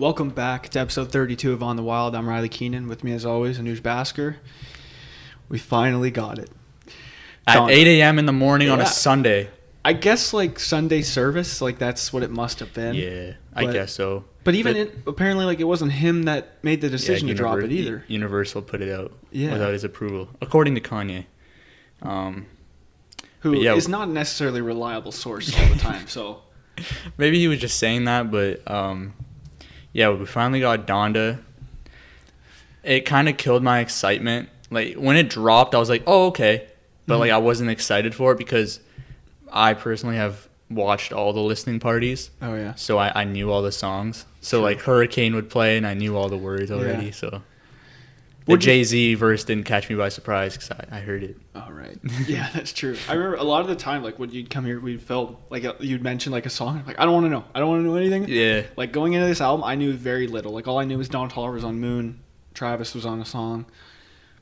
Welcome back to episode 32 of On the Wild. I'm Riley Keenan. With me, as always, Anuj Basker. We finally got it. At Dawn. 8 a.m. in the morning on a Sunday. I guess like Sunday service, like that's what it must have been. Yeah, I guess so. But even But- it, apparently, like it wasn't him that made the decision Yeah, to drop it either. Universal put it out Yeah. without his approval, according to Kanye. Um, Who is but yeah. not necessarily a reliable source all the time. So maybe he was just saying that, but um, yeah, we finally got Donda. It kind of killed my excitement. Like when it dropped, I was like, "Oh, okay," but Mm-hmm. like I wasn't excited for it because I personally have watched all the listening parties. oh yeah. So I, I knew all the songs. So Sure. like Hurricane would play, and I knew all the words already. Yeah. So the Jay Z verse didn't catch me by surprise because I, I heard it. All right. Yeah, that's true. I remember a lot of the time, like when you'd come here, we'd film, like uh, you'd mention like a song. I'm like, I don't want to know. I don't want to know anything. Yeah, Like going into this album, I knew very little. Like all I knew was Don Toliver was on Moon, Travis was on a song.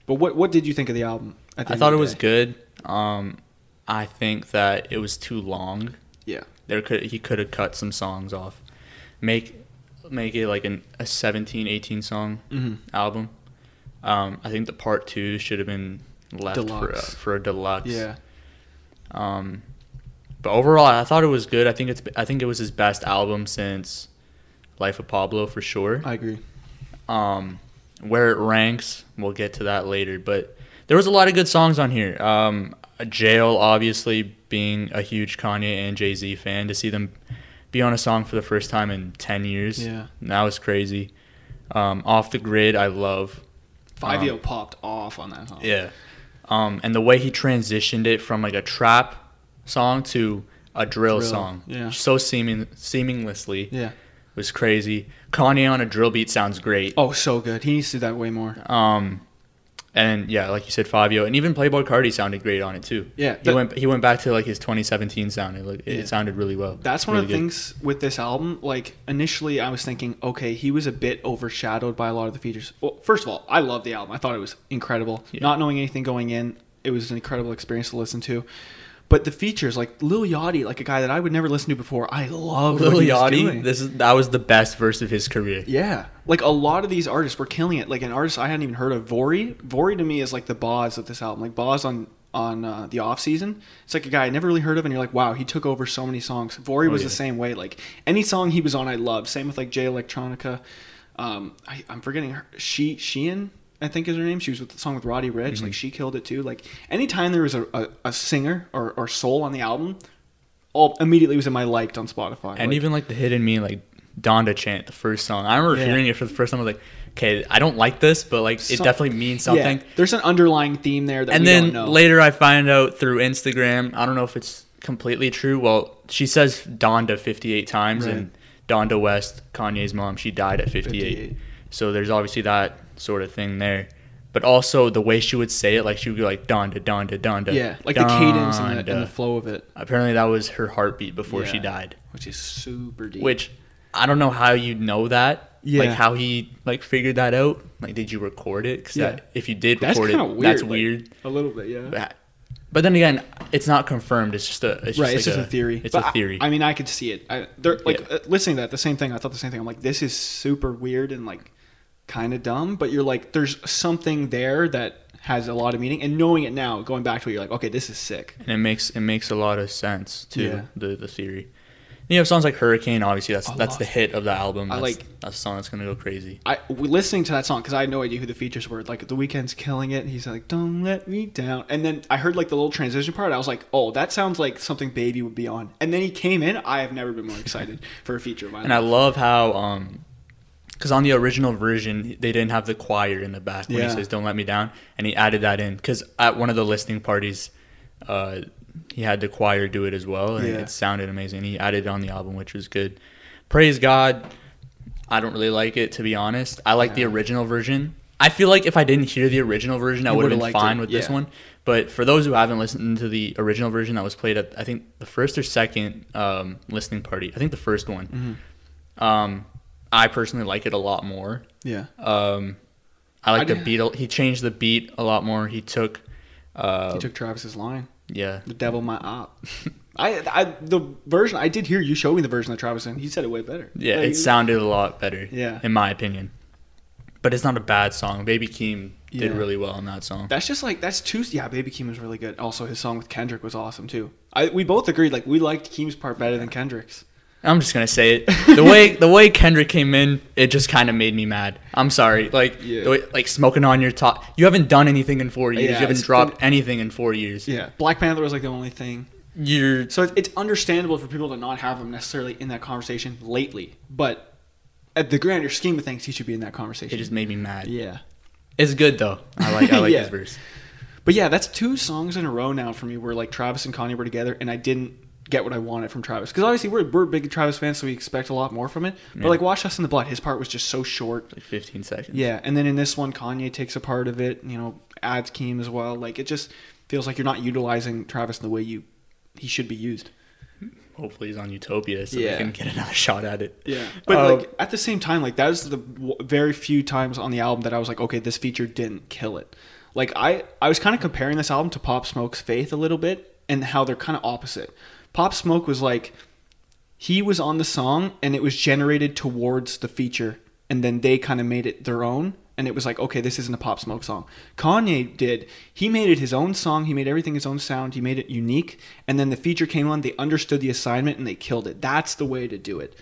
But what what did you think of the album? at the I end thought of it the was good. Um, I think that it was too long. Yeah. There could he could have cut some songs off, make make it like an, a 17, 18 song hmm album. Um, I think the part two should have been left for a, Deluxe. for a deluxe. Yeah. Um, but overall, I thought it was good. I think it's I think it was his best album since Life of Pablo for sure. I agree. Um, where it ranks, we'll get to that later. But there was a lot of good songs on here. Um, Jail, obviously, being a huge Kanye and Jay Z fan, to see them be on a song for the first time in ten years, Yeah. that was crazy. Um, Off the Grid, I love. Five Um, popped off on that song. Yeah. Um, and the way he transitioned it from like a trap song to a drill, Drill, song, yeah. so seeming seamlessly, Yeah. was crazy. Kanye on a drill beat sounds great. Oh, so good. He needs to do that way more. Um, and yeah, like you said, Fivio, and even Playboi Carti sounded great on it too. Yeah. He went he went back to like his 2017 sound. It, looked- it Yeah. sounded really well. That's one of the good. things with this album. Like initially, I was thinking, okay, he was a bit overshadowed by a lot of the features. Well, first of all, I love the album. I thought it was incredible. Yeah. Not knowing anything going in, it was an incredible experience to listen to. But the features, like Lil Yachty, like a guy that I would never listen to before, I love Lil Yachty, this is that was the best verse of his career. Yeah, like a lot of these artists were killing it. Like an artist I hadn't even heard of, Vory. Vory to me is like the Bas of this album. Like Bas on on uh, the off season. It's like a guy I never really heard of, and you're like, wow, he took over so many songs. Vory Oh, was yeah. the same way. Like any song he was on, I loved. Same with like Jay Electronica. Um, I, I'm forgetting her. She Shenseea. I think is her name. She was with the song with Roddy Ricch. Mm-hmm. Like she killed it too. Like anytime there was a, a, a singer or, or soul on the album, all immediately was in my liked on Spotify. And Like, even like the hidden me, like Donda chant, the first song. I remember Yeah. hearing it for the first time. I was like, okay, I don't like this, but like it Some- definitely means yeah, something. there's an underlying theme there that and then later I find out through Instagram. I don't know if it's completely true. Well, she says Donda 58 times, Right. and Donda West, Kanye's mom, she died at 58. 58. So there's obviously that sort of thing there. But also the way she would say it, like she would be like Donda, Donda, Donda. Yeah, like the cadence and the, and the flow of it, Apparently that was her heartbeat before she Yeah. died. which is super deep. Which I don't know how you know that. Yeah. Like how he like figured that out. Like did you record it? Because Yeah. if you did that's record kind of it, weird. that's like, weird. a little bit, yeah. But, but then again, it's not confirmed. It's just a it's just right, like it's just a, theory. It's But a theory. I, I mean, I could see it. I, they're like Yeah. uh, listening to that. The same thing. I thought the same thing. I'm like, this is super weird and like kind of dumb. But you're like, there's something there that has a lot of meaning. And knowing it now, going back to it, you're like, okay, this is sick. and it makes it makes a lot of sense to Yeah. the the theory. And you have songs like Hurricane. Obviously, that's I that's the hit of the album. I like- that's a song that's gonna go crazy. I we listening to that song because I had no idea who the features were. Like the Weeknd's killing it. He's like, "Don't let me down," and then I heard like the little transition part. I was like, "Oh, that sounds like something Baby would be on." And then he came in. I have never been more excited for a feature of mine. And I love how um, because on the original version they didn't have the choir in the back when Yeah. he says "Don't let me down," and he added that in because at one of the listening parties, uh, he had the choir do it as well, and Yeah. it sounded amazing. He added it on the album, which was good. Praise God. I don't really like it to be honest. I like the original version. I feel like if I didn't hear the original version, I would have been fine it, with this one. But for those who haven't listened to the original version that was played at, I think the first or second um, listening party, I think the first one. Mm-hmm. Um, I personally like it a lot more. yeah, Um, I like I the did- beat. He changed the beat a lot more. He took, uh, he took Travis's line, yeah, "The devil my op." I, I the version I did hear you show me the version that Travis and he said it way better. Yeah, Like, it sounded a lot better. Yeah. in my opinion. But it's not a bad song. Baby Keem did Yeah. really well on that song. That's just like that's too. Yeah, Baby Keem was really good. Also, his song with Kendrick was awesome too. I we both agreed like we liked Keem's part better than Kendrick's. I'm just gonna say it. The way the way Kendrick came in, it just kind of made me mad. I'm sorry. Like Yeah. the way, like smoking on your top. You haven't done anything in four years. Yeah, you haven't dropped been- anything in four years. Yeah, Black Panther was like the only thing. You're So it's, it's understandable for people to not have him necessarily in that conversation lately, but at the grander scheme of things, he should be in that conversation. it just made me mad. yeah. It's good though. I like I like Yeah. his verse. But yeah, that's two songs in a row now for me where like Travis and Kanye were together, and I didn't get what I wanted from Travis because obviously we're we're big Travis fans, so we expect a lot more from it. But Yeah. like Wash Us in the Blood, his part was just so short. Like 15 seconds. Yeah, and then in this one, Kanye takes a part of it. You know, adds Keem as well. Like it just feels like you're not utilizing Travis in the way you he should be used. Hopefully he's on Utopia so Yeah. can get another shot at it. Yeah, but Uh, like at the same time, like that is the w- very few times on the album that I was like, okay, this feature didn't kill it. Like I, I was kind of comparing this album to Pop Smoke's Faith a little bit, and how they're kind of opposite. Pop Smoke was like, he was on the song, and it was generated towards the feature, and then they kind of made it their own, and it was like, okay, this isn't a Pop Smoke song. Kanye did. He made it his own song. He made everything his own sound. He made it unique, and then the feature came on. They understood the assignment and they killed it. That's the way to do it.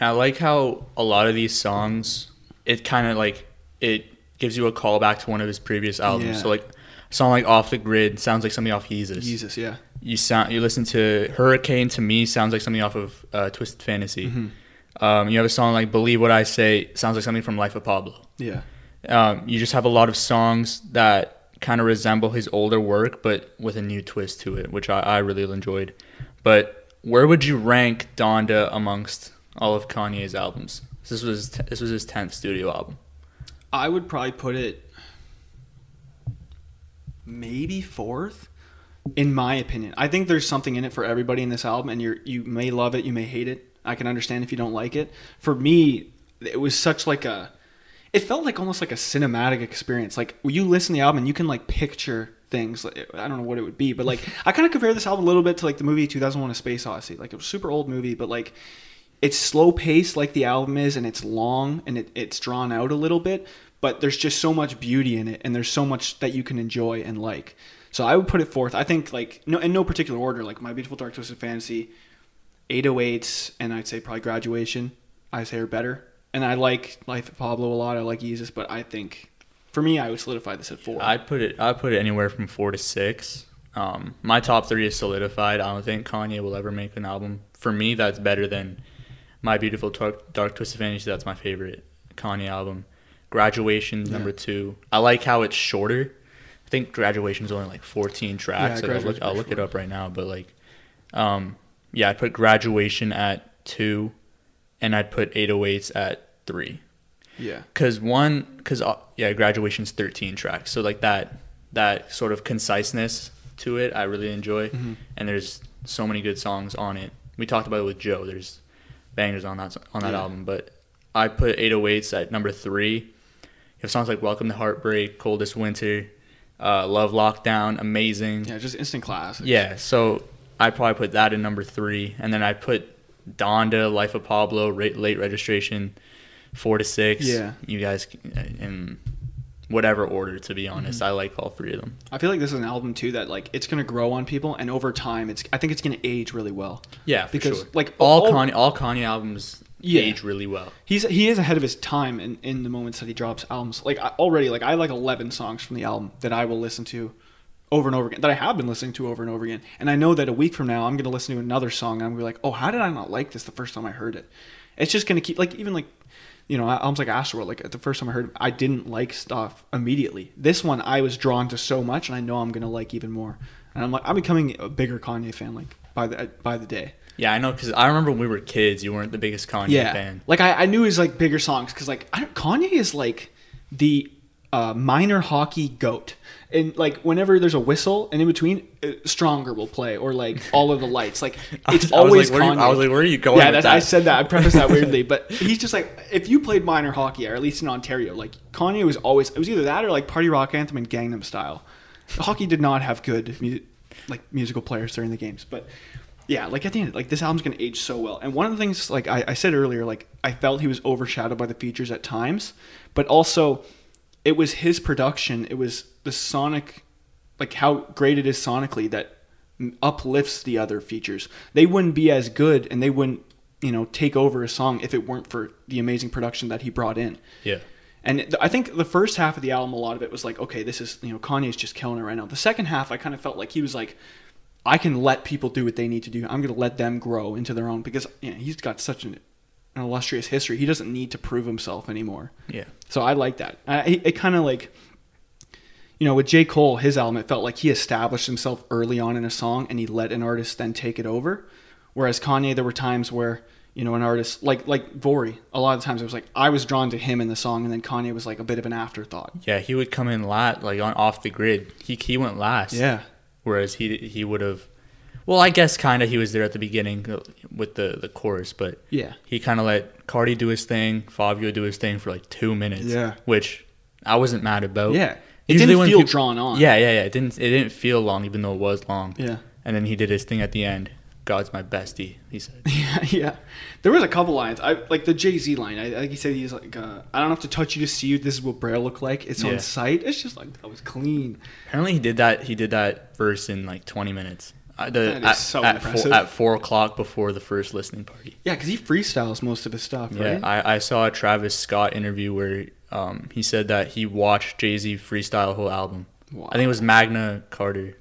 I like how a lot of these songs, it kind of like it gives you a callback to one of his previous albums. Yeah. So like a song like Off the Grid sounds like something off Jesus. Jesus, yeah. You sound you listen to Hurricane to me sounds like something off of uh, Twisted Fantasy. Mm-hmm. Um, you have a song like Believe What I Say sounds like something from Life of Pablo. Yeah. Um, you just have a lot of songs that kind of resemble his older work, but with a new twist to it, which I, I really enjoyed. But where would you rank Donda amongst all of Kanye's albums? This was this was his tenth studio album. I would probably put it maybe fourth, in my opinion. I think there's something in it for everybody in this album, and you you may love it, you may hate it. I can understand if you don't like it. For me, it was such like a. It felt like almost like a cinematic experience. Like you listen to the album, and you can like picture things. Like, I don't know what it would be, but like I kind of compare this album a little bit to like the movie 2001: A Space Odyssey. Like it was a super old movie, but like it's slow paced like the album is and it's long and it, it's drawn out a little bit but there's just so much beauty in it and there's so much that you can enjoy and like so i would put it forth i think like no in no particular order like my beautiful dark twisted fantasy 808s and i'd say probably graduation i say are better and i like life of pablo a lot i like jesus but i think for me i would solidify this at four I'd put it I'd put it anywhere from four to six. Um, my top three is solidified. I don't think Kanye will ever make an album. For me, that's better than My Beautiful Dark, Dark Twisted Fantasy. That's my favorite Kanye album. Graduation's Yeah. number two. I like how it's shorter. I think is only like 14 tracks. Yeah, Like, I'll look, I'll look it up right now. But like, um, yeah, I'd put Graduation at two, and I'd put 808s at three. yeah Cause one, cause uh, yeah, graduation's thirteen tracks, so like that that sort of conciseness to it, I really enjoy. Mhm. And there's so many good songs on it. We talked about it with Joe. There's bangers on that on that Yeah. album, but I put 808s at number three. You have songs like "Welcome to Heartbreak," "Coldest Winter," uh, "Love Lockdown," amazing. yeah just instant classics Yeah, so I'd probably put that in number three, and then I put Donda, Life of Pablo, Ra- Late Registration, four to six. Yeah. you guys in whatever order. To be honest, Mm-hmm. I like all three of them. I feel like this is an album too that like it's gonna grow on people, and over time, it's I think it's gonna age really well. Yeah, for Because, sure. like, all, all- Kanye, all Kanye albums Yeah. age really well. He's he is ahead of his time in, in the moments that he drops albums. Like I, already, like I like eleven songs from the album that I will listen to over and over again. That I have been listening to over and over again. And I know that a week from now I'm gonna listen to another song and I'm gonna be like, oh, how did I not like this the first time I heard it? It's just gonna keep like even like you know albums like Astroworld. Like the first time I heard, it, I didn't like stuff immediately. This one I was drawn to so much, and I know I'm gonna like even more. And I'm like I'm becoming a bigger Kanye fan like by the by the day. Yeah, I know because I remember when we were kids, you weren't the biggest Kanye yeah. fan. Like I, I knew his like bigger songs because like I don't, Kanye is like the uh, minor hockey goat, and like whenever there's a whistle and in between, uh, Stronger will play or like all of the lights. Like I it's was- I was always like, where you- Kanye. I was like, where are you going Yeah, that's, I said that. I prefaced that weirdly, but he's just like if you played minor hockey, or at least in Ontario, like Kanye was always it was either that or like Party Rock Anthem and Gangnam Style. Hockey did not have good mu- like musical players during the games, but yeah, like at the end, like this album's gonna age so well. And one of the things, like I, I said earlier, like I felt he was overshadowed by the features at times, but also it was his production. It was the sonic, like how great it is sonically that uplifts the other features. They wouldn't be as good, and they wouldn't, you know, take over a song if it weren't for the amazing production that he brought in. Yeah. And I think the first half of the album, a lot of it was like, okay, this is, you know, Kanye's just killing it right now. The second half, I kind of felt like he was like, I can let people do what they need to do. I'm going to let them grow into their own because you know, he's got such an, an illustrious history. He doesn't need to prove himself anymore. Yeah. So I like that. I, it it kind of like, you know, with J. Cole, his album, it felt like he established himself early on in a song and he let an artist then take it over. Whereas Kanye, there were times where, you know, an artist like like Vory, a lot of times it was like I was drawn to him in the song and then Kanye was like a bit of an afterthought. Yeah, he would come in lat like on off the grid. He he went last. Yeah. Whereas he he would have well, I guess kind of he was there at the beginning uh, with the the chorus, but Yeah. he kind of let Carti do his thing, Fivio do his thing for like 2 minutes. Yeah. Which I wasn't mad about. Yeah. It Usually didn't feel peop- drawn on. Yeah, yeah, yeah. It didn't it didn't feel long even though it was long. Yeah. And then he did his thing at the end. God's my bestie, he said. Yeah, yeah. There was a couple lines. I like the Jay Z line. I, think he said he's like, uh, "I don't have to touch you to see you. This is what Braille look like. It's Yeah. on sight. It's just like that was clean. Apparently he did that he did that verse in like 20 minutes. Uh, the, That is at, so at, impressive. four, at four o'clock before the first listening party. Yeah, because he freestyles most of his stuff, Yeah, right? I, I saw a Travis Scott interview where um, he said that he watched Jay Z freestyle whole album. wow. I think it was Magna Carta.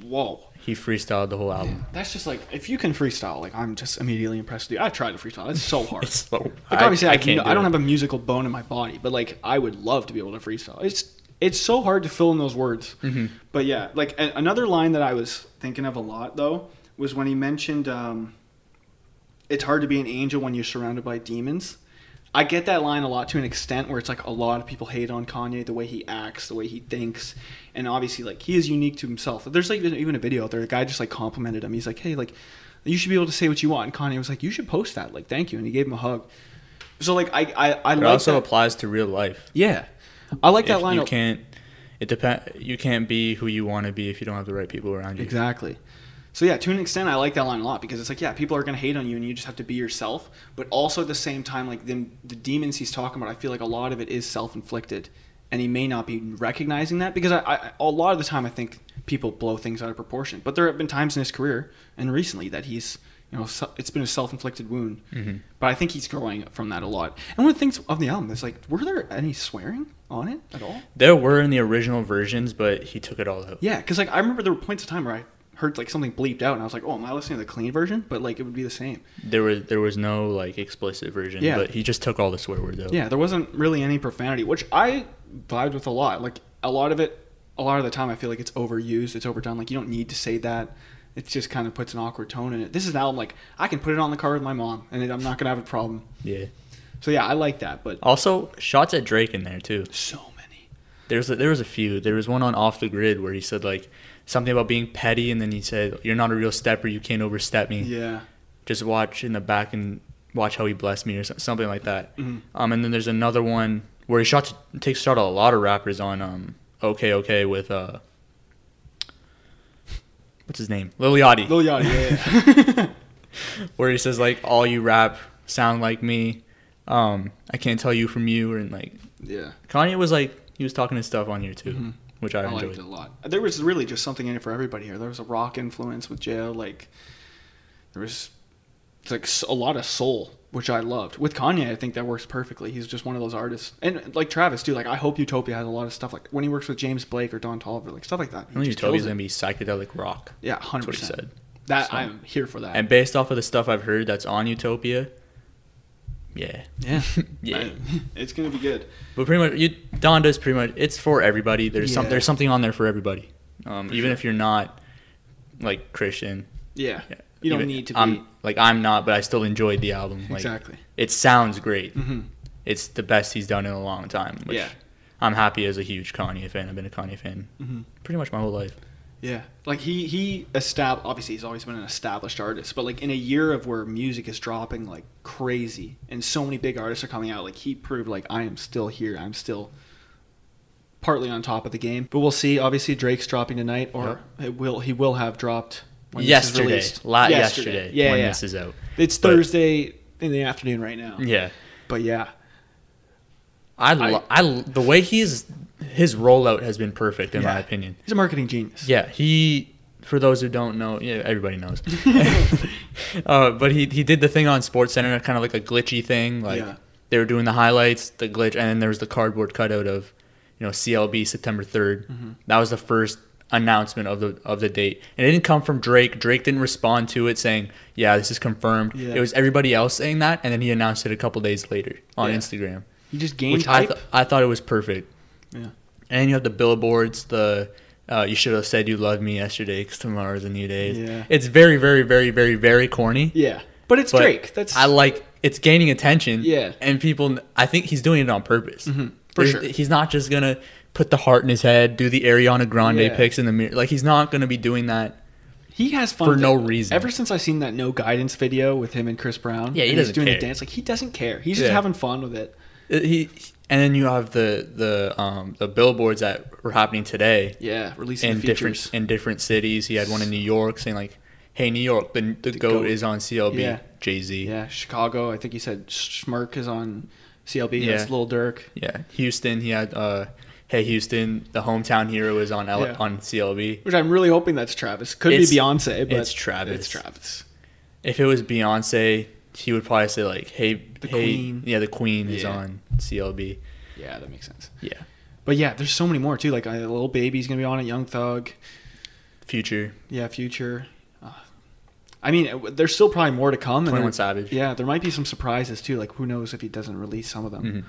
Whoa. He freestyled the whole album. That's just like if you can freestyle, like I'm just immediately impressed with you. I tried to freestyle. It's so hard. It's slow. like obviously I, can't. I, I don't have a musical bone in my body, but like I would love to be able to freestyle. It's it's so hard to fill in those words. hmm But yeah, like a- another line that I was thinking of a lot though was when he mentioned um, it's hard to be an angel when you're surrounded by demons. I get that line a lot to an extent where it's like a lot of people hate on Kanye the way he acts, the way he thinks, and obviously like he is unique to himself. There's like even a video out there. The guy just like complimented him. He's like, "Hey, like you should be able to say what you want." And Kanye was like, "You should post that. Like, thank you." And he gave him a hug. So like I I, I It like also that. applies to real life. Yeah, I like that line. You can't. It depend. You can't be who you want to be if you don't have the right people around you. Exactly. So yeah, to an extent, I like that line a lot because it's like, yeah, people are gonna hate on you, and you just have to be yourself. But also at the same time, like the the demons he's talking about, I feel like a lot of it is self inflicted, and he may not be recognizing that because I, I a lot of the time I think people blow things out of proportion. But there have been times in his career and recently that he's you know it's been a self inflicted wound. hmm But I think he's growing from that a lot. And one of the things of the album is like, were there any swearing on it at all? There were in the original versions, but he took it all out. Yeah, because like I remember there were points of time where I heard like something bleeped out, and I was like, "Oh, am I listening to the clean version?" But like it would be the same. There was there was no like explicit version, Yeah. but he just took all the swear words out. Yeah, there wasn't really any profanity, which I vibed with a lot. Like a lot of it, a lot of the time, I feel like it's overused, it's overdone. Like you don't need to say that. It just kind of puts an awkward tone in it. This is an album like I can put it on the car with my mom, and I'm not gonna have a problem. Yeah. So yeah, I like that. But Also, shots at Drake in there too. so many. There's a, there was a few. There was one on Off the Grid where he said like something about being petty, and then he said, "You're not a real stepper. You can't overstep me. Yeah. Just watch in the back and watch how he blessed me," or something like that. Mhm. Um, and then there's another one where he shot takes a shot a lot of rappers on um Okay Okay with uh what's his name Lil Yachty, Lil Yachty. Yeah. yeah. where he says like all you rap sound like me. Um, I can't tell you from you, and like yeah. Kanye was like he was talking his stuff on here too, Mhm. Which I, I liked enjoyed. it a lot. There was really just something in it for everybody here. There was a rock influence with Jail. Like there was like a lot of soul, which I loved. With Kanye, I think that works perfectly. He's just one of those artists, and like Travis too. Like I hope Utopia has a lot of stuff like when he works with James Blake or Don Toliver, like stuff like that. I think just Utopia's gonna be psychedelic rock. yeah, That's hundred what he percent. said. That So- I'm here for that. And based off of the stuff I've heard that's on Utopia, yeah, yeah, yeah. I- it's gonna be good. But pretty much, you, Donda's pretty much it's for everybody. There's some there's something on there for everybody. Um, For even sure. if you're not like Christian, Yeah, yeah. you don't Even- need to be I'm like I'm not, but I still enjoyed the album. Like exactly. it sounds great. hmm It's the best he's done in a long time. Which Yeah. I'm happy as a huge Kanye fan. I've been a Kanye fan hmm pretty much my whole life. Yeah, like he he established. Obviously, he's always been an established artist, but like in a year of where music is dropping like crazy and so many big artists are coming out, like he proved like I am still here. I'm still partly on top of the game. But we'll see. Obviously, Drake's dropping tonight, or it will he will have dropped when this is yesterday, released. la- yesterday, Yeah, when yeah. this is out. it's but- Thursday in the afternoon right now. Yeah, But yeah, I, lo- I, the way he's his rollout has been perfect in Yeah. my opinion. he's a marketing genius. Yeah, he. For those who don't know, yeah, everybody knows. uh, but he he did the thing on SportsCenter, kind of like a glitchy thing. Like Yeah. they were doing the highlights, the glitch, and then there was the cardboard cutout of, you know, CLB September 3rd Mm-hmm. That was the first announcement of the of the date, and it didn't come from Drake. Drake didn't respond to it saying, "Yeah, this is confirmed." Yeah. It was everybody else saying that, and then he announced it a couple days later on. Instagram, He just gained which I th- I thought it was perfect. Yeah. And you have the billboards, the uh, you should have said you loved me yesterday because tomorrow's a new day. Yeah. It's very, very, very, very, very corny. yeah, but it's but Drake. That's I like it's gaining attention. Yeah. and people. I think he's doing it on purpose. Mhm, for There's- sure. He's not just gonna put the heart in his head, do the Ariana Grande Yeah. pics in the mirror. Like he's not gonna be doing that. he has fun for no reason. Ever since I seen that no guidance video with him and Chris Brown, Yeah, he and he's doesn't doing care. the dance. Like he doesn't care. He's just Yeah. having fun with it. Uh, He and then you have the the um the billboards that were happening today Yeah, releasing in the different in different cities. He had one in New York saying like, "Hey, New York, the the, goat, goat. is on CLB." Yeah. Jay Z. Yeah, Chicago. I think he said Smurk is on CLB. Yeah. That's Lil Durk. Yeah, Houston. He had uh, "Hey Houston, the hometown hero is on L- Yeah. on CLB." Which I'm really hoping that's Travis. Could It's- be Beyonce, but it's Travis. It's Travis. If it was Beyonce, he would probably say like, "Hey, The hey, Queen. yeah, the Queen is Yeah. on CLB." Yeah, that makes sense. Yeah, But yeah, there's so many more too. Like a Lil Baby's gonna be on it. Young Thug. Future, Yeah, Future. Uh, I mean, there's still probably more to come. and there- Savage. Yeah, there might be some surprises too. Like who knows if he doesn't release some of them. Mhm.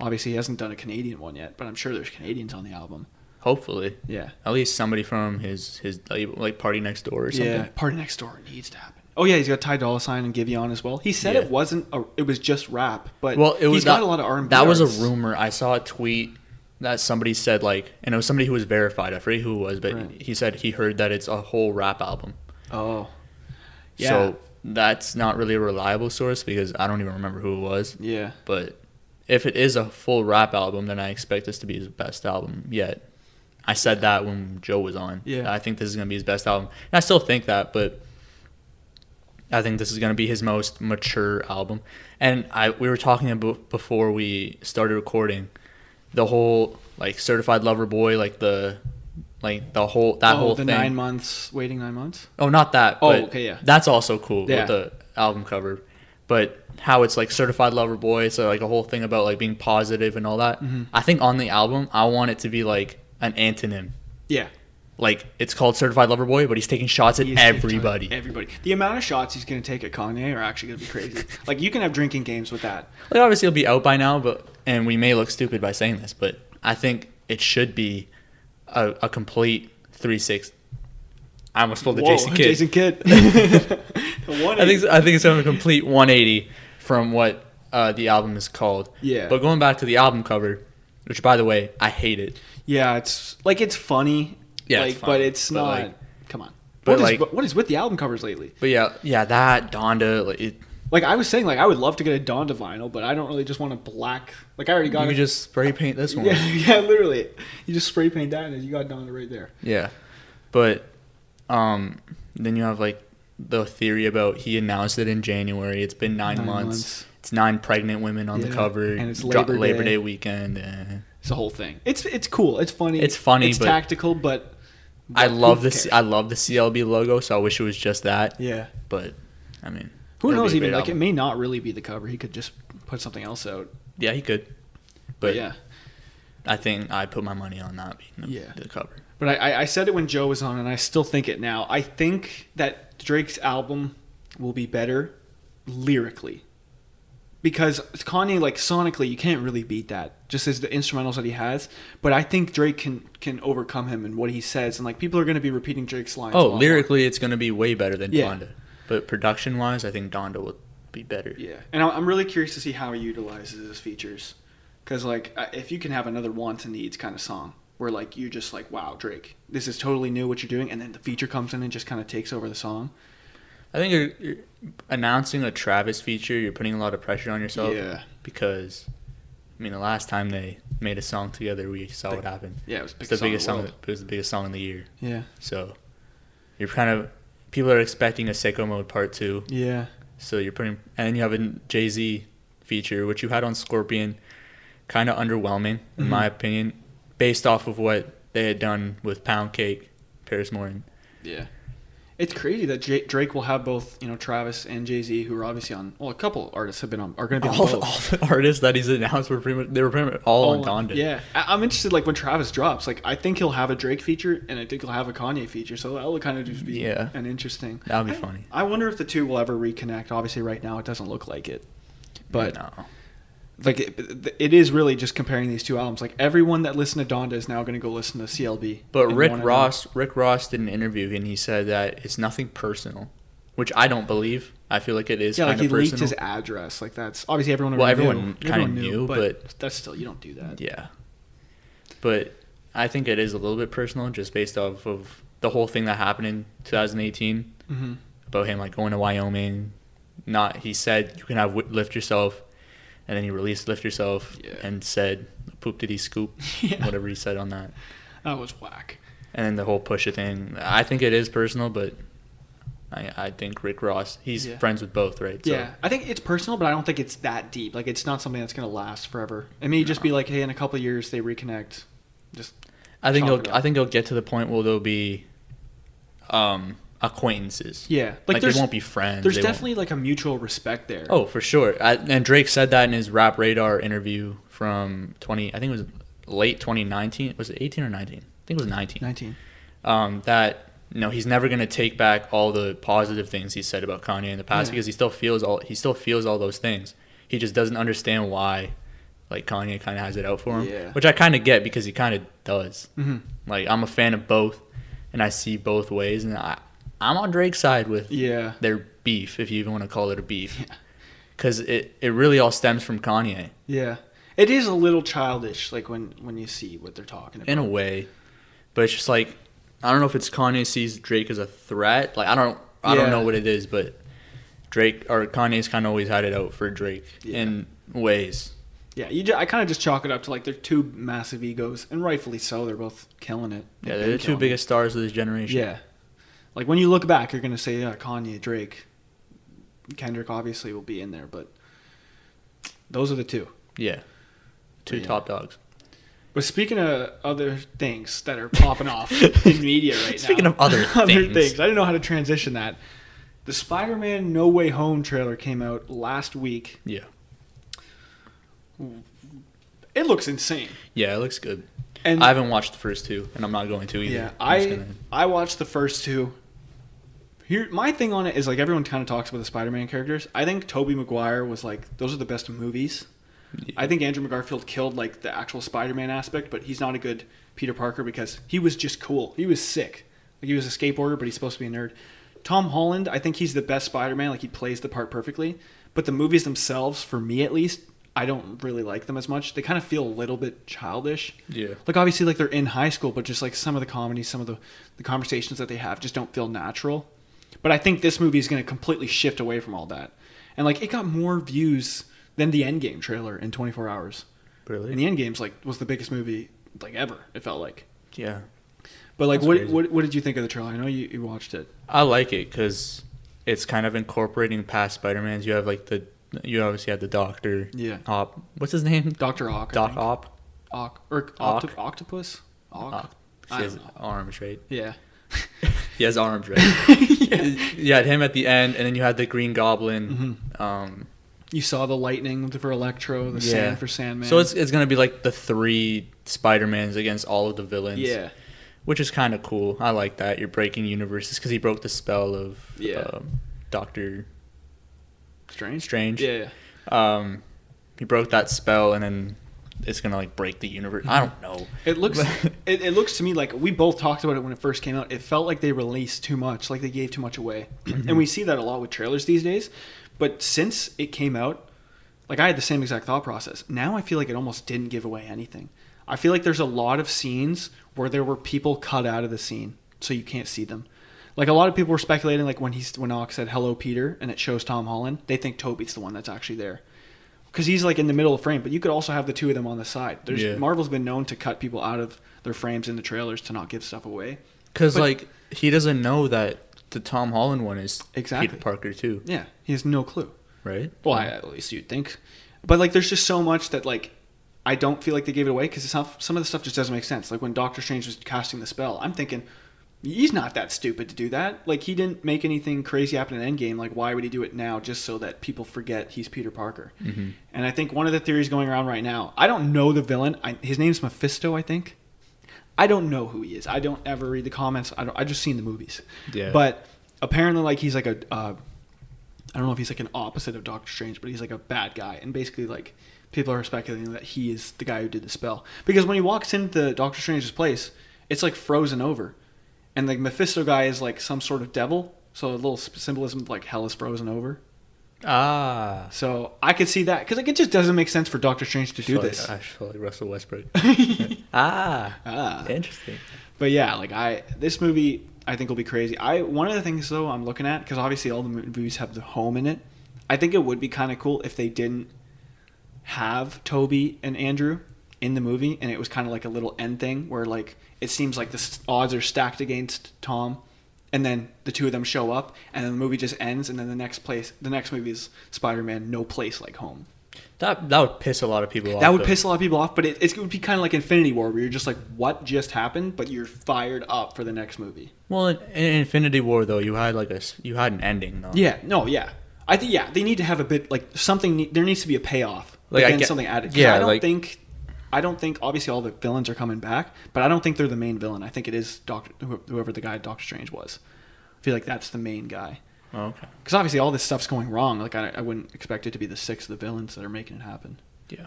Obviously, he hasn't done a Canadian one yet, but I'm sure there's Canadians on the album. Hopefully, Yeah. at least somebody from his his label, like PartyNextDoor or something. Yeah, PartyNextDoor needs to happen. Oh yeah, he's got Ty Dolla Sign and Giveon as well. He said Yeah. it wasn't. A, it was just rap, but Well, it was he's got a lot of R&B. That was a rumor. I saw a tweet that somebody said like, and it was somebody who was verified. I forget who it was, but Right. he said he heard that it's a whole rap album. Oh, yeah, So that's not really a reliable source because I don't even remember who it was. yeah, But if it is a full rap album, then I expect this to be his best album yet. I said that when Joe was on. Yeah. I think this is gonna be his best album. And I still think that, but I think this is gonna be his most mature album. And I we were talking about before we started recording, the whole like certified lover boy, like the like the whole that oh, whole the thing. nine months waiting nine months. Oh, not that. Oh, but okay, yeah. That's also cool Yeah. with the album cover. But how it's like certified lover boy, so like a whole thing about like being positive and all that. Mhm. I think on the album, I want it to be like an antonym. Yeah, Like it's called certified lover boy, but he's taking shots at He is taking everybody. shots Everybody. The amount of shots he's gonna take at Kanye are actually gonna be crazy. like you can have drinking games with that. Like obviously he'll be out by now, but and we may look stupid by saying this, but I think it should be a, a complete 360. I almost pulled the Whoa, Jason Kidd. Jason Kidd. I think I think it's gonna be a complete 180 from what uh, the album is called. Yeah. But going back to the album cover, which by the way I hate it. Yeah, it's like it's funny. Yeah, like, it's but it's but, not. like- come on. but, What is- like- what is with the album covers lately? But yeah, yeah, that Donda, like it, Like I was saying, like I would love to get a Donda vinyl, but I don't really just want a black. Like I already got could it. just spray paint this one. yeah, yeah, literally. You just spray paint that, and you got Donda right there. Yeah. But um then you have like the theory about he announced it in January. It's been nine, Nine months. months. It's nine pregnant women on the cover. and it's Labor Labor Day. Day weekend. eh. It's the whole thing. It's it's cool. It's funny. It's funny, It's but- tactical, but, I love who the cares? C- I love the CLB logo, so I wish it was just that. yeah. But I mean, Who knows? Even like it may not really be the cover. He could just put something else out. yeah, he could. But, But yeah. I think I put my money on that being the, Yeah. the cover. But I- I said it when Joe was on, and I still think it now. I think that Drake's album will be better lyrically. Because Kanye, like sonically, you can't really beat that. Just as the instrumentals that he has, but I think Drake can can overcome him and what he says, and like people are going to be repeating Drake's lines. Oh, lyrically, it's going to be way better than Yeah. Donda. But production wise, I think Donda will be better. Yeah, and I'm I'm really curious to see how he utilizes his features, because like if you can have another wants and needs kind of song where like you're just like wow Drake, this is totally new what you're doing, and then the feature comes in and just kind of takes over the song. I think you're, you're announcing a Travis feature. You're putting a lot of pressure on yourself. Yeah. Because, I mean, the last time they made a song together, we saw what happened. Yeah, it was It's the biggest song. It was the biggest song of the year. Yeah, So, you're kind of people are expecting a Sicko Mode Part Two. Yeah. So you're putting, and you have a Jay Z feature, which you had on Scorpion, kind of underwhelming in Mhm. my opinion, based off of what they had done with Pound Cake, Paris Morton. Yeah. It's crazy that J- Drake will have both, you know, Travis and Jay Z, who are obviously on. Well, a couple artists have been on, are going to be on All, both. all the artists that he's announced were pretty much they were pretty much all, on Donda. Yeah, I- I'm interested. Like when Travis drops, like I think he'll have a Drake feature, and I think he'll have a Kanye feature. So that'll kind of just be Yeah. an interesting. That would be I- funny. I wonder if the two will ever reconnect. Obviously, right now it doesn't look like it, but no. Like it, it is really just comparing these two albums. Like everyone that listened to Donda is now going to go listen to CLB. But Rick Ross, Rick Ross did an interview and he said that it's nothing personal, which I don't believe. I feel like it is yeah, like kind he of leaked his address. Like that's obviously everyone. Well, everyone kinda Everyone knew, but- that's still you don't do that. Yeah. But I think it is a little bit personal just based off of the whole thing that happened in 2018 hmm about him like going to Wyoming. Not he said you can have lift yourself, and then he released lift yourself Yeah. and said poop did he scoop Yeah. whatever he said on that. That was whack. And then the whole Pusha thing. I think it is personal, but I I think Rick Ross he's Yeah. friends with both, right? So- Yeah, I think it's personal, but I don't think it's that deep. Like it's not something that's gonna last forever. It may just be like, hey, in a couple of years they reconnect. Just I think it'll it. I think it'll get to the point where there'll be um acquaintances. yeah, Like, like, they won't be friends. there's they won't- definitely like a mutual respect there. Oh, for sure. I, and Drake said that in his Rap Radar interview from 20. I think it was late 2019. Was it 18 or 19? I think it was 19. 19. Um, that you know he's never gonna take back all the positive things he said about Kanye in the past Yeah. because he still feels all he still feels all those things. He just doesn't understand why, like Kanye kind of has it out for him, Yeah. which I kind of get because he kind of does. hmm Like I'm a fan of both, and I see both ways, and I I'm on Drake's side with Yeah. their beef, if you even want to call it a beef, because it it really all stems from Kanye Yeah. It is a little childish, like when when you see what they're talking about. in a way, but it's just like I don't know if it's Kanye sees Drake as a threat. Like I don't I Yeah. don't know what it is, but Drake or Kanye's kind of always had it out for Drake Yeah. in ways. Yeah, you. Ju- I kind of just chalk it up to like they're two massive egos, and rightfully so. They're both killing it. Yeah, they're the two killing it. biggest stars of this generation. Yeah. Like when you look back, you're gonna say, yeah, Kanye, Drake, Kendrick obviously will be in there, but those are the two. yeah, two Yeah. top dogs. But speaking of other things that are popping off in media right Speaking now, speaking of other other things. I didn't know how to transition that. The Spider-Man No Way Home trailer came out last week. Yeah, It looks insane. yeah, it looks good. And I haven't watched the first two, and I'm not going to either. Yeah, I gonna- I watched the first two. Here, my thing on it is like everyone kind of talks about the Spider-Man characters. I think Tobey Maguire was like those are the best movies. I think Andrew McGarfield killed like the actual Spider-Man aspect, but he's not a good Peter Parker because he was just cool. He was sick. Like he was a skateboarder, but he's supposed to be a nerd. Tom Holland, I think he's the best Spider-Man. Like he plays the part perfectly. But the movies themselves, for me at least, I don't really like them as much. They kind of feel a little bit childish. Yeah, like obviously like they're in high school but just like some of the comedy some of the the conversations that they have just don't feel natural. But i think this movie is going to completely shift away from all that. And like it got more views than the endgame trailer in 24 hours. Really. and the endgame's like was the biggest movie like ever it felt like. Yeah, but like what, what what did you think of the trailer? I know you, you watched it. I like it because it's kind of incorporating past Spider-Mans. You have like the you obviously had the Doctor. yeah Op. What's his name? dr ock Doc. Op. ock or Ock. octopus ock Ock. I He has don't know. arms, right? yeah He has arms, right? yeah you had him at the end, and then you had the Green Goblin. Mhm. Um, you saw the lightning for electro the Yeah. sand for sandman so it's it's gonna be like the three Spider Mans against all of the villains. yeah which is kind of cool. I like that you're breaking universes because he broke the spell of Yeah. um, Doctor strange Strange. yeah Um, he broke that spell, and then it's gonna like break the universe. I don't know. It looks it, it looks to me like we both talked about it when it first came out. It felt like they released too much, like they gave too much away. and we see that a lot with trailers these days. But since it came out, like I had the same exact thought process. Now I feel like it almost didn't give away anything. I feel like there's a lot of scenes where there were people cut out of the scene so you can't see them. Like a lot of people were speculating like when he's when Ock said hello Peter and it shows Tom Holland, they think Tobey's the one that's actually there. Cuz he's like in the middle of frame, but you could also have the two of them on the side. There's Yeah. Marvel's been known to cut people out of their frames in the trailers to not give stuff away. Because like he doesn't know that the Tom Holland one is Exactly. Peter Parker too, Yeah, he has no clue. right? Well, I, at least you'd think. But like, there's just so much that like I don't feel like they gave it away because some of the stuff just doesn't make sense. Like when Doctor Strange was casting the spell, I'm thinking he's not that stupid to do that. Like he didn't make anything crazy happen in Endgame. Like why would he do it now just so that people forget he's Peter Parker? Mhm. And I think one of the theories going around right now, I don't know the villain. I, his name's Mephisto, I think. I don't know who he is. I don't ever read the comments. I don't. I just seen the movies. Yeah. But apparently, like he's like a. Uh, I don't know if he's like an opposite of Doctor Strange, but he's like a bad guy, and basically like people are speculating that he is the guy who did the spell because when he walks into Doctor Strange's place, it's like frozen over, and the Mephisto guy is like some sort of devil. So a little symbolism of like hell is frozen over. ah, So I could see that because like it just doesn't make sense for Doctor Strange to do felt this. Like, I felt like Russell Westbrook. ah, ah. interesting. But yeah, like I this movie I think will be crazy. I one of the things though I'm looking at because obviously all the movies have the home in it. I think it would be kind of cool if they didn't have Tobey and Andrew in the movie and it was kind of like a little end thing where like it seems like the odds are stacked against Tom and then the two of them show up and then the movie just ends and then the next place the next movie is Spider-Man No Place Like Home. That that would piss a lot of people off. That would though. piss a lot of people off, but it, it would be kind of like Infinity War, where you're just like, "What just happened?" But you're fired up for the next movie. Well, in, in Infinity War though, you had like a s- you had an ending though. Yeah, no, yeah. I think yeah, they need to have a bit like something. There needs to be a payoff, Like, like I then get- something added. 'Cause yeah, I don't like- think, I don't think obviously all the villains are coming back, but I don't think they're the main villain. I think it is Doctor whoever the guy Doctor Strange was. I feel like that's the main guy Oh, okay. because obviously all this stuff's going wrong. Like I, I wouldn't expect it to be the six of the villains that are making it happen. Yeah.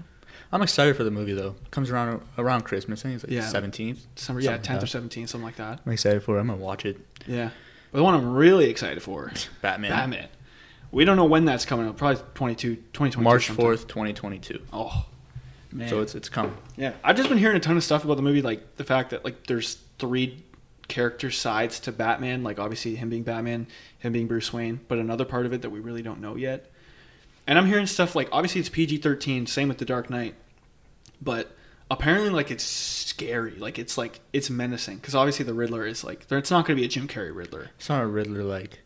I'm excited for the movie though. It comes around around Christmas. I think it's like Yeah. seventeenth. December, yeah, Something like tenth or seventeenth, something like that. I'm excited for it. I'm gonna watch it. Yeah, but the one I'm really excited for, Batman. Batman. We don't know when that's coming up. Probably 22, 2022 March sometime. fourth, twenty twenty two. Oh, man. So it's it's coming. yeah. I've just been hearing a ton of stuff about the movie, like the fact that like there's three character sides to Batman. Like obviously him being Batman, him being Bruce Wayne, but another part of it that we really don't know yet. And I'm hearing stuff like obviously it's PG thirteen, same with the Dark Knight, but apparently like it's scary, like it's like it's menacing because obviously the Riddler is like there- it's not going to be a Jim Carrey Riddler. It's not a Riddler like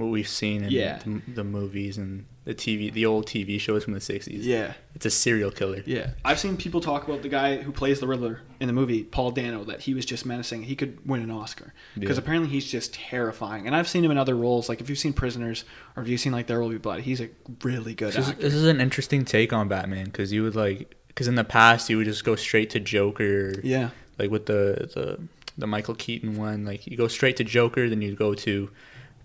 what we've seen in Yeah. the, the movies and the TV, the old TV shows from the '60s. Yeah. It's a serial killer. Yeah, I've seen people talk about the guy who plays the Riddler in the movie, Paul Dano, that he was just menacing. He could win an Oscar because Yeah. apparently he's just terrifying. And I've seen him in other roles, like if you've seen Prisoners or if you've seen like There Will Be Blood, he's a really good This is, actor. this is an interesting take on Batman because you would like because in the past you would just go straight to Joker, Yeah, like with the the the Michael Keaton one. Like you go straight to Joker, then you go to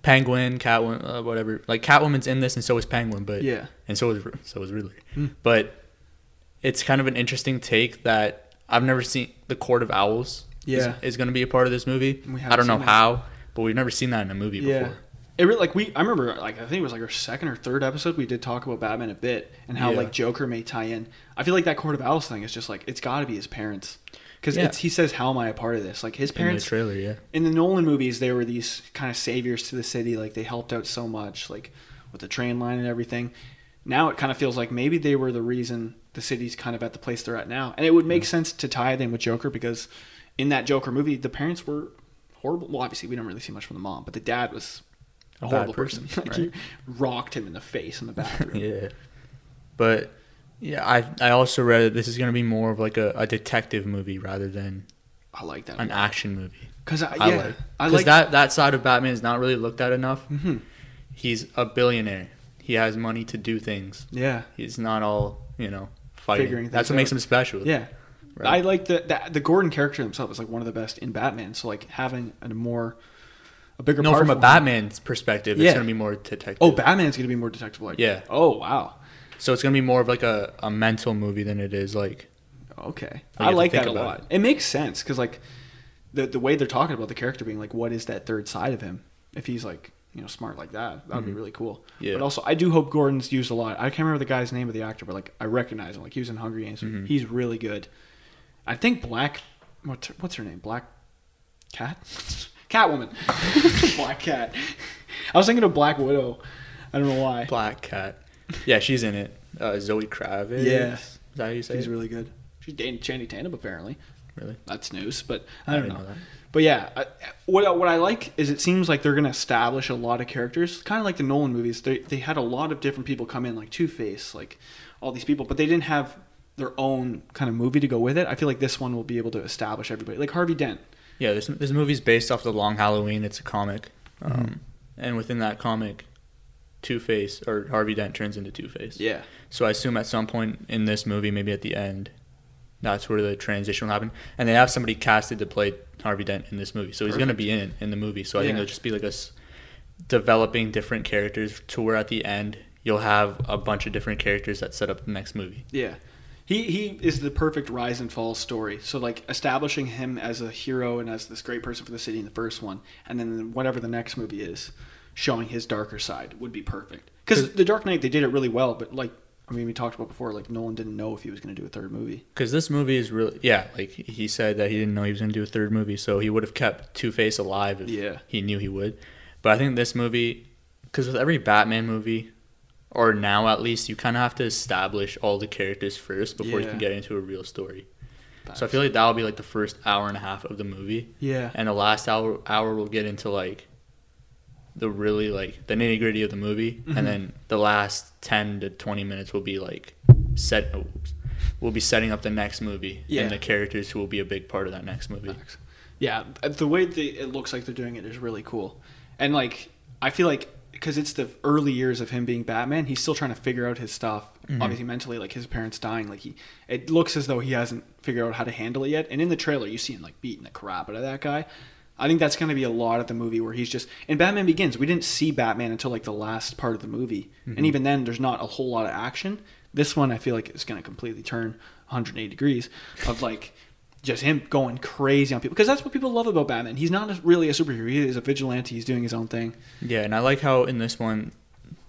Penguin, Catwoman, uh, whatever. Like Catwoman's in this, and so is Penguin, but yeah, and so is so is Riddler. Hmm. But it's kind of an interesting take that I've never seen. The Court of Owls, Yeah. is, is going to be a part of this movie. I don't know that. how, but we've never seen that in a movie yeah. before. It really, like we, I remember like I think it was like our second or third episode we did talk about Batman a bit and how Yeah. like Joker may tie in. I feel like that Court of Owls thing is just like it's got to be his parents because Yeah. he says how am I a part of this? Like his In the parents trailer, yeah. in the Nolan movies, they were these kind of saviors to the city. Like they helped out so much, like with the train line and everything. Now it kind of feels like maybe they were the reason the city's kind of at the place they're at now. And it would make sense to tie them with Joker because in that Joker movie, the parents were horrible. Well, obviously we don't really see much from the mom, but the dad was a A horrible person. person, he rocked him in the face in the bathroom. yeah. But yeah, I I also read that this is going to be more of like a, a detective movie rather than I like that an action movie. because I, I yeah, like I because like that that side of Batman is not really looked at enough. Mhm. He's a billionaire. He has money to do things. Yeah, He's not all you know fighting. That's what makes him special. Yeah. Right. I like the, the the Gordon character himself is like one of the best in Batman. So like having a more a bigger No, from a. Batman's perspective, Yeah. it's gonna be more detective. Oh, Batman's gonna be more detective like. Yeah. Oh wow. So it's gonna be more of like a, a mental movie than it is like Okay. I like that a lot. It. makes sense because like the the way they're talking about the character being like, what is that third side of him? If he's like you know smart like that, that would be Mhm. really cool. Yeah. But also, I do hope Gordon's used a lot. I can't remember the guy's name of the actor, but like I recognize him. Like he was in Hunger Games. Mhm. He's really good. I think Black. What, what's her name? Black Cat. Catwoman. Black Cat. I was thinking of Black Widow. I don't know why. Black Cat. Yeah, she's in it. Uh, Zoe Kravitz. Yeah. Is that how you say She's it? really good. She's dating Channing Tatum apparently. Really? That's news, but I don't didn't know. know that. But yeah, I, what what I like is it seems like they're going to establish a lot of characters, kind of like the Nolan movies. They they had a lot of different people come in, like Two Face, like all these people, but they didn't have their own kind of movie to go with it. I feel like this one will be able to establish everybody, like Harvey Dent. Yeah, this this movie's based off the Long Halloween. It's a comic, um, Mm-hmm. and within that comic, Two Face or Harvey Dent turns into Two Face. Yeah, So I assume at some point in this movie, maybe at the end, that's where the transition will happen. And they have somebody casted to play Harvey Dent in this movie, so he's going to be in in the movie. So I think Yeah. it'll just be like us developing different characters to where at the end you'll have a bunch of different characters that set up the next movie. yeah. He he is the perfect rise and fall story. So like establishing him as a hero and as this great person for the city in the first one, and then whatever the next movie is, showing his darker side would be perfect. Because the Dark Knight they did it really well, but like I mean we talked about before, like Nolan didn't know if he was going to do a third movie. Because this movie is really, yeah, like he said that he didn't know he was going to do a third movie, so he would have kept Two Face alive if Yeah. he knew he would. But I think this movie, because with every Batman movie, or now at least, you kind of have to establish all the characters first before you can get into a real story. So I feel like that'll be like the first hour and a half of the movie, yeah, and the last hour hour will get into like the really like the nitty gritty of the movie, Mhm. and then the last ten to twenty minutes will be like set. oh, We'll be setting up the next movie Yeah. and the characters who will be a big part of that next movie. Yeah, the way they, it looks like they're doing it is really cool, and like I feel like because it's the early years of him being Batman, he's still trying to figure out his stuff. Mhm. Obviously, mentally, like his parents dying, like he, it looks as though he hasn't figured out how to handle it yet. And in the trailer, you see him like beating the crap out of that guy. I think that's going to be a lot of the movie where he's just in Batman Begins. We didn't see Batman until like the last part of the movie, and mm-hmm. even then, there's not a whole lot of action. This one, I feel like, is going to completely turn 180 degrees of like just him going crazy on people because that's what people love about Batman. He's not really a superhero. He is a vigilante. He's doing his own thing. Yeah, and I like how in this one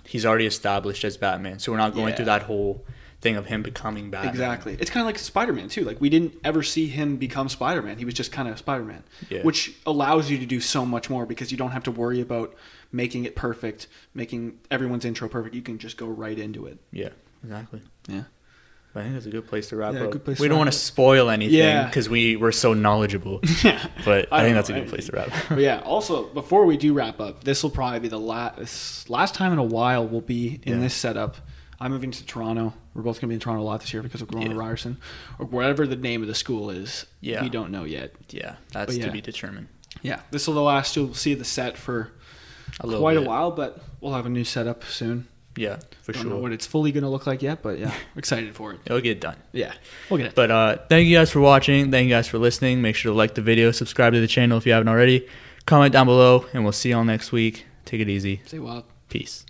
he's already established as Batman, so we're not going Yeah. through that whole thing of him becoming Batman. Exactly. It's kind of like Spider-Man too. Like we didn't ever see him become Spider-Man. He was just kind of Spider-Man, Yeah. which allows you to do so much more because you don't have to worry about making it perfect, making everyone's intro perfect. You can just go right into it. Yeah, exactly. Yeah. But I think that's a good place to wrap Yeah, up. good place we don't want to spoil anything Yeah. because we were so knowledgeable. yeah. But I, I think that's a good place to wrap. But yeah. Also, before we do wrap up, this will probably be the last last time in a while we'll be in Yeah. this setup. I'm moving to Toronto. We're both gonna be in Toronto a lot this year because of Corona Yeah. Ryerson, or whatever the name of the school is. Yeah. We don't know yet. yeah, that's But yeah. to be determined. Yeah. This will the last you'll see the set for A quite bit. a while, but we'll have a new setup soon. Yeah, for don't know sure. what it's fully gonna look like yet, but yeah, excited for it. It'll get done. Yeah. We'll get it. But uh, thank you guys for watching. Thank you guys for listening. Make sure to like the video, subscribe to the channel if you haven't already. Comment down below, and we'll see y'all next week. Take it easy. Say wild. Peace.